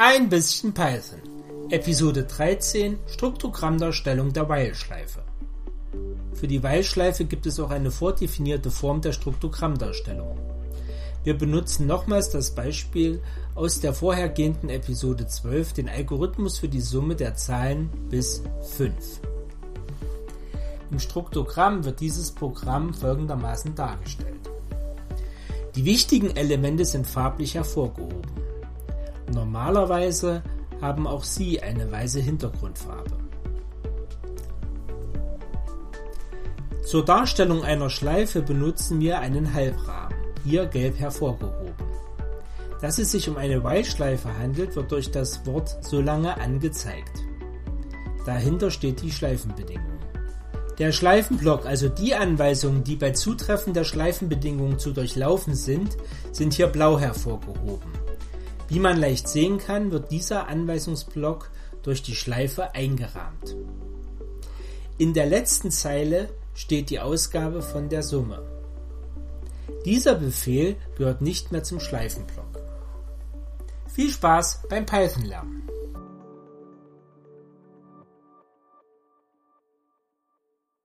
Ein bisschen Python. Episode 13 Struktogrammdarstellung der While-Schleife. Für die While-Schleife gibt es auch eine vordefinierte Form der Struktogrammdarstellung. Wir benutzen nochmals das Beispiel aus der vorhergehenden Episode 12, den Algorithmus für die Summe der Zahlen bis 5. Im Struktogramm wird dieses Programm folgendermaßen dargestellt. Die wichtigen Elemente sind farblich hervorgehoben. Normalerweise haben auch sie eine weiße Hintergrundfarbe. Zur Darstellung einer Schleife benutzen wir einen Halbrahmen, hier gelb hervorgehoben. Dass es sich um eine While-Schleife handelt, wird durch das Wort so lange angezeigt. Dahinter steht die Schleifenbedingung. Der Schleifenblock, also die Anweisungen, die bei Zutreffen der Schleifenbedingungen zu durchlaufen sind, sind hier blau hervorgehoben. Wie man leicht sehen kann, wird dieser Anweisungsblock durch die Schleife eingerahmt. In der letzten Zeile steht die Ausgabe von der Summe. Dieser Befehl gehört nicht mehr zum Schleifenblock. Viel Spaß beim Python lernen!